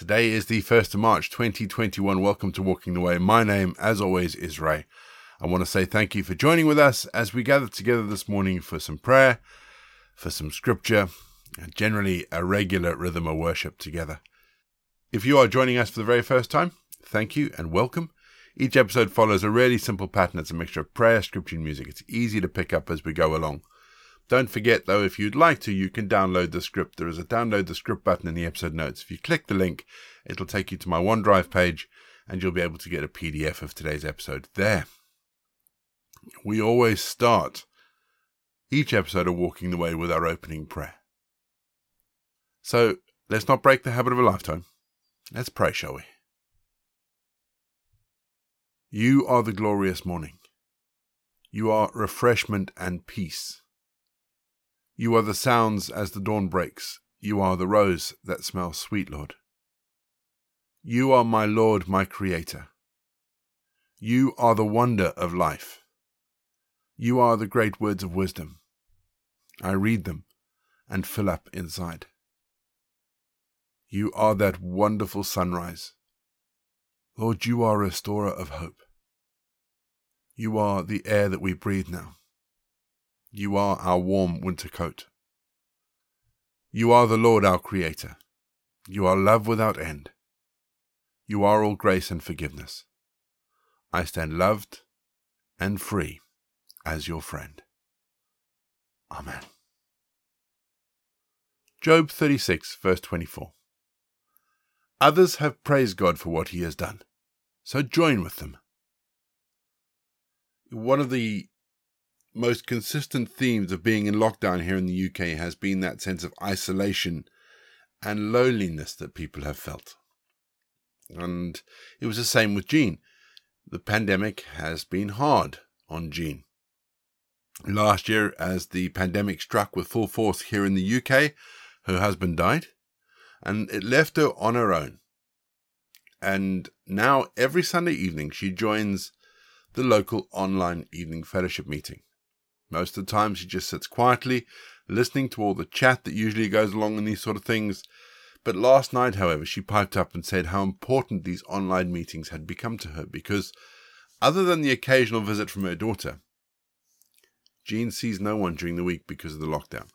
Today is the 1st of March 2021. Welcome to Walking the Way. My name, as always, is Ray. I want to say thank you for joining with us as we gather together this morning for some prayer, for some scripture, and generally a regular rhythm of worship together. If you are joining us for the very first time, thank you and welcome. Each episode follows a really simple pattern. It's a mixture of prayer, scripture, and music. It's easy to pick up as we go along. Don't forget, though, if you'd like to, you can download the script. There is a download the script button in the episode notes. If you click the link, it'll take you to my OneDrive page and you'll be able to get a PDF of today's episode there. We always start each episode of Walking the Way with our opening prayer. So let's not break the habit of a lifetime. Let's pray, shall we? You are the glorious morning. You are refreshment and peace. You are the sounds as the dawn breaks. You are the rose that smells sweet, Lord. You are my Lord, my Creator. You are the wonder of life. You are the great words of wisdom. I read them and fill up inside. You are that wonderful sunrise. Lord, you are a restorer of hope. You are the air that we breathe now. You are our warm winter coat. You are the Lord our Creator. You are love without end. You are all grace and forgiveness. I stand loved and free as your friend. Amen. Job 36, verse 24. Others have praised God for what he has done, so join with them. One of the most consistent themes of being in lockdown here in the UK has been that sense of isolation and loneliness that people have felt. And it was the same with Jean. The pandemic has been hard on Jean. Last year, as the pandemic struck with full force here in the UK, her husband died, and it left her on her own. And now, every Sunday evening, she joins the local online evening fellowship meeting. Most of the time, she just sits quietly, listening to all the chat that usually goes along in these sort of things. But last night, however, she piped up and said how important these online meetings had become to her because, other than the occasional visit from her daughter, Jean sees no one during the week because of the lockdown.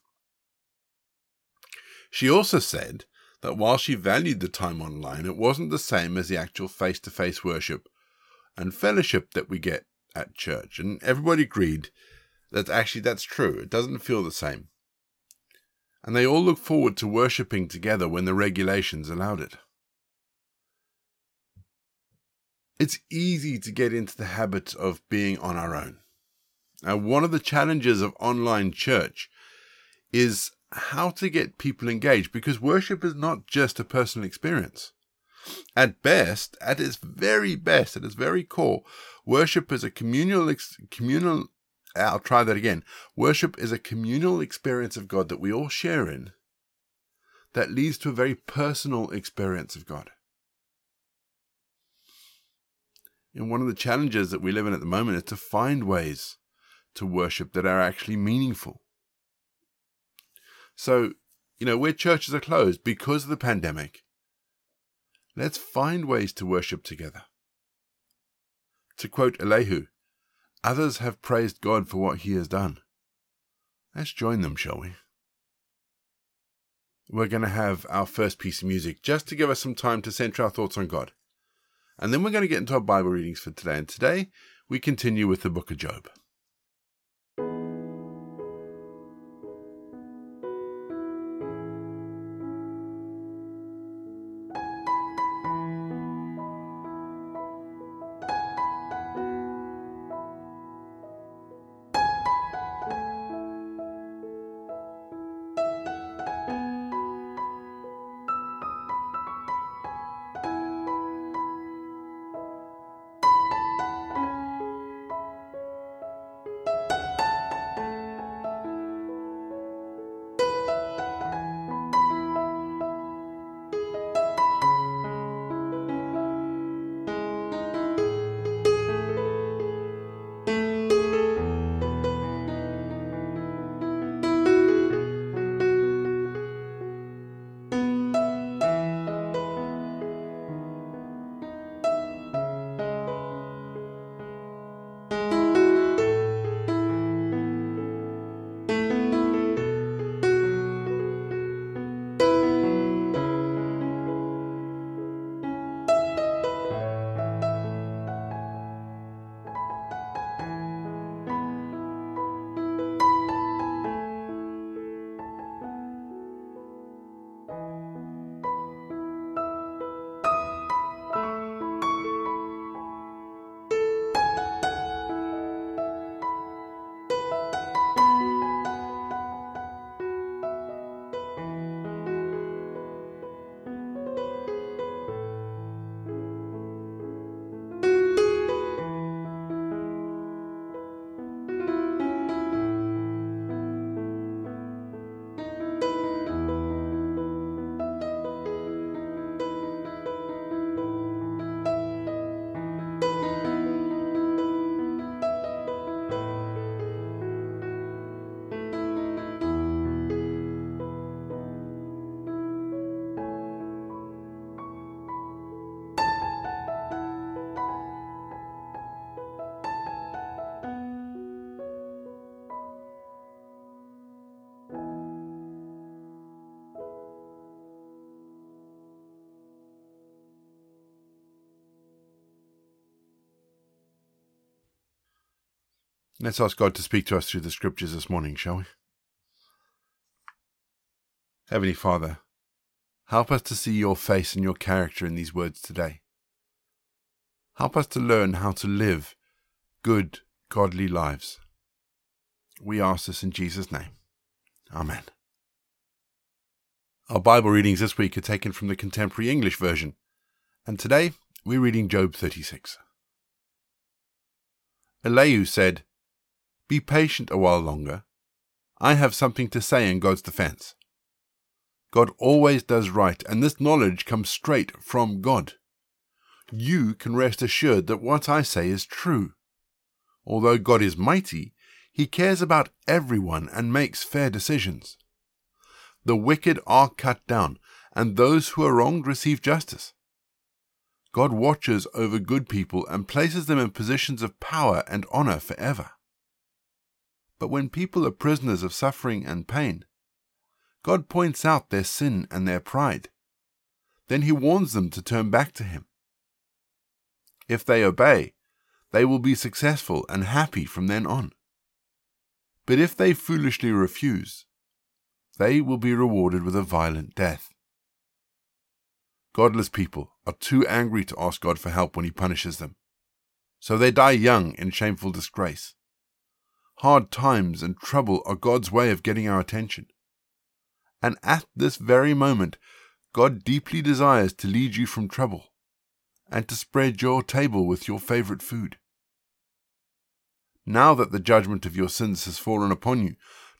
She also said that while she valued the time online, it wasn't the same as the actual face to face worship and fellowship that we get at church. And everybody agreed that actually that's true. It doesn't feel the same. And they all look forward to worshipping together when the regulations allowed it. It's easy to get into the habit of being on our own. Now, one of the challenges of online church is how to get people engaged because worship is not just a personal experience. At best, at its very best, at its very core, worship is a communal, communal I'll try that again. Worship is a communal experience of God that we all share in that leads to a very personal experience of God. And one of the challenges that we live in at the moment is to find ways to worship that are actually meaningful. So, you know, where churches are closed because of the pandemic, let's find ways to worship together. To quote Elihu, Others have praised God for what he has done. Let's join them, shall we? We're going to have our first piece of music just to give us some time to center our thoughts on God. And then we're going to get into our Bible readings for today. And today we continue with the book of Job. Let's ask God to speak to us through the scriptures this morning, shall we? Heavenly Father, help us to see your face and your character in these words today. Help us to learn how to live good, godly lives. We ask this in Jesus' name. Amen. Our Bible readings this week are taken from the Contemporary English Version, and today we're reading Job 36. Elihu said, Be patient a while longer. I have something to say in God's defense. God always does right, and this knowledge comes straight from God. You can rest assured that what I say is true. Although God is mighty, he cares about everyone and makes fair decisions. The wicked are cut down, and those who are wronged receive justice. God watches over good people and places them in positions of power and honor forever. But when people are prisoners of suffering and pain, God points out their sin and their pride. Then he warns them to turn back to him. If they obey, they will be successful and happy from then on. But if they foolishly refuse, they will be rewarded with a violent death. Godless people are too angry to ask God for help when He punishes them. So they die young in shameful disgrace. Hard times and trouble are God's way of getting our attention. And at this very moment, God deeply desires to lead you from trouble and to spread your table with your favorite food. Now that the judgment of your sins has fallen upon you,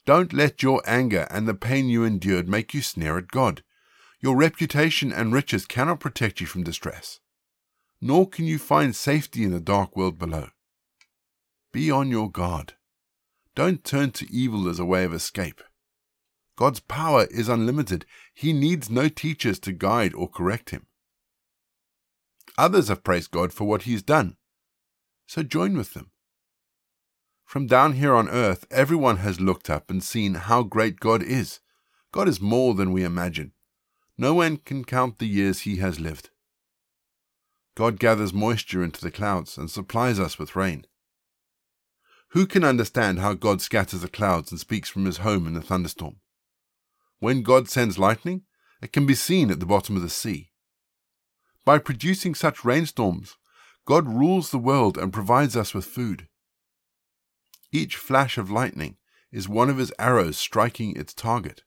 don't let your anger and the pain you endured make you sneer at God your reputation and riches cannot protect you from distress, nor can you find safety in the dark world below. Be on your guard. Don't turn to evil as a way of escape. God's power is unlimited. He needs no teachers to guide or correct him. Others have praised God for what he has done, so join with them. From down here on earth, everyone has looked up and seen how great God is. God is more than we imagine. No one can count the years he has lived. God gathers moisture into the clouds and supplies us with rain. Who can understand how God scatters the clouds and speaks from his home in the thunderstorm? When God sends lightning, it can be seen at the bottom of the sea. By producing such rainstorms, God rules the world and provides us with food. Each flash of lightning is one of his arrows striking its target.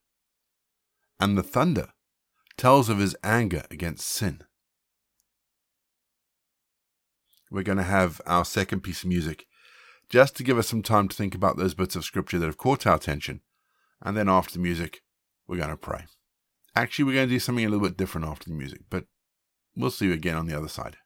And the thunder tells of his anger against sin. We're going to have our second piece of music just to give us some time to think about those bits of scripture that have caught our attention. And then after the music, we're going to pray. Actually, we're going to do something a little bit different after the music, but we'll see you again on the other side.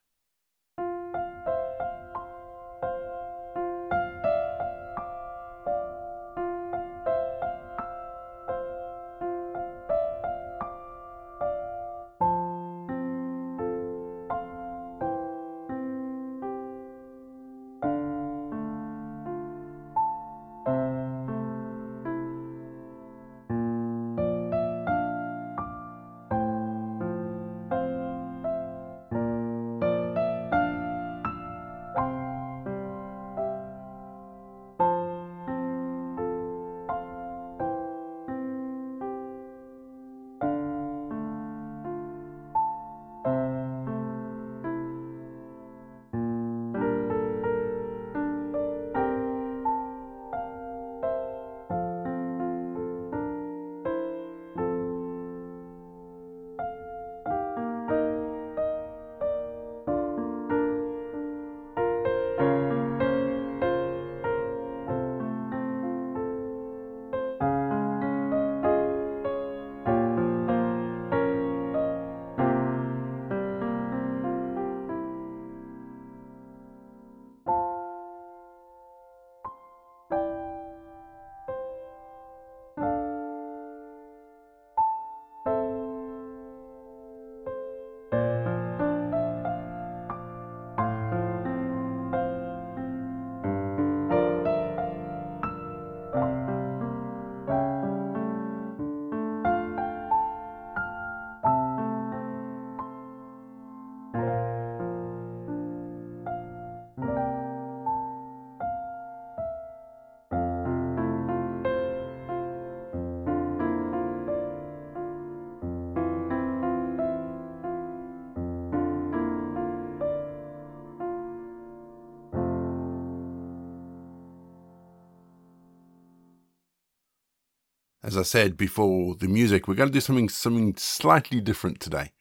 As I said before the music, we're going to do something something slightly different today.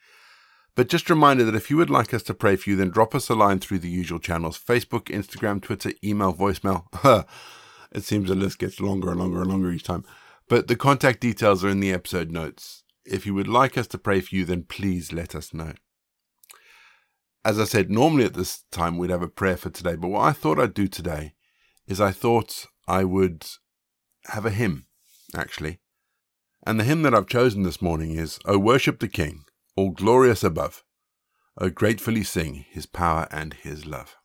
But just a reminder that if you would like us to pray for you, then drop us a line through the usual channels Facebook, Instagram, Twitter, email, voicemail. it seems the list gets longer and longer and longer each time. But the contact details are in the episode notes. If you would like us to pray for you, then please let us know. As I said, normally at this time we'd have a prayer for today, but what I thought I'd do today is I thought I would have a hymn, actually. And the hymn that I've chosen this morning is O Worship the King all glorious above. O gratefully sing his power and his love.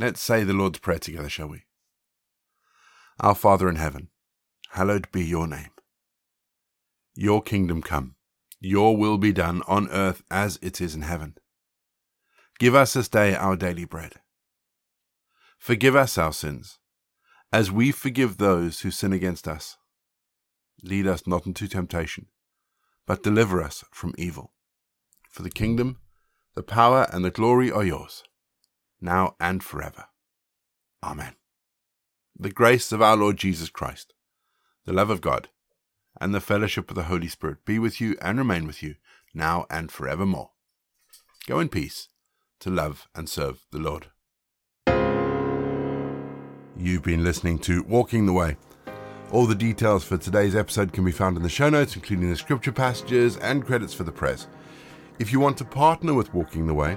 Let's say the Lord's Prayer together, shall we? Our Father in heaven, hallowed be your name. Your kingdom come, your will be done on earth as it is in heaven. Give us this day our daily bread. Forgive us our sins, as we forgive those who sin against us. Lead us not into temptation, but deliver us from evil. For the kingdom, the power, and the glory are yours now and forever. Amen. The grace of our Lord Jesus Christ, the love of God, and the fellowship of the Holy Spirit be with you and remain with you now and forevermore. Go in peace to love and serve the Lord. You've been listening to Walking the Way. All the details for today's episode can be found in the show notes, including the scripture passages and credits for the press. If you want to partner with Walking the Way,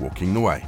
walking the way.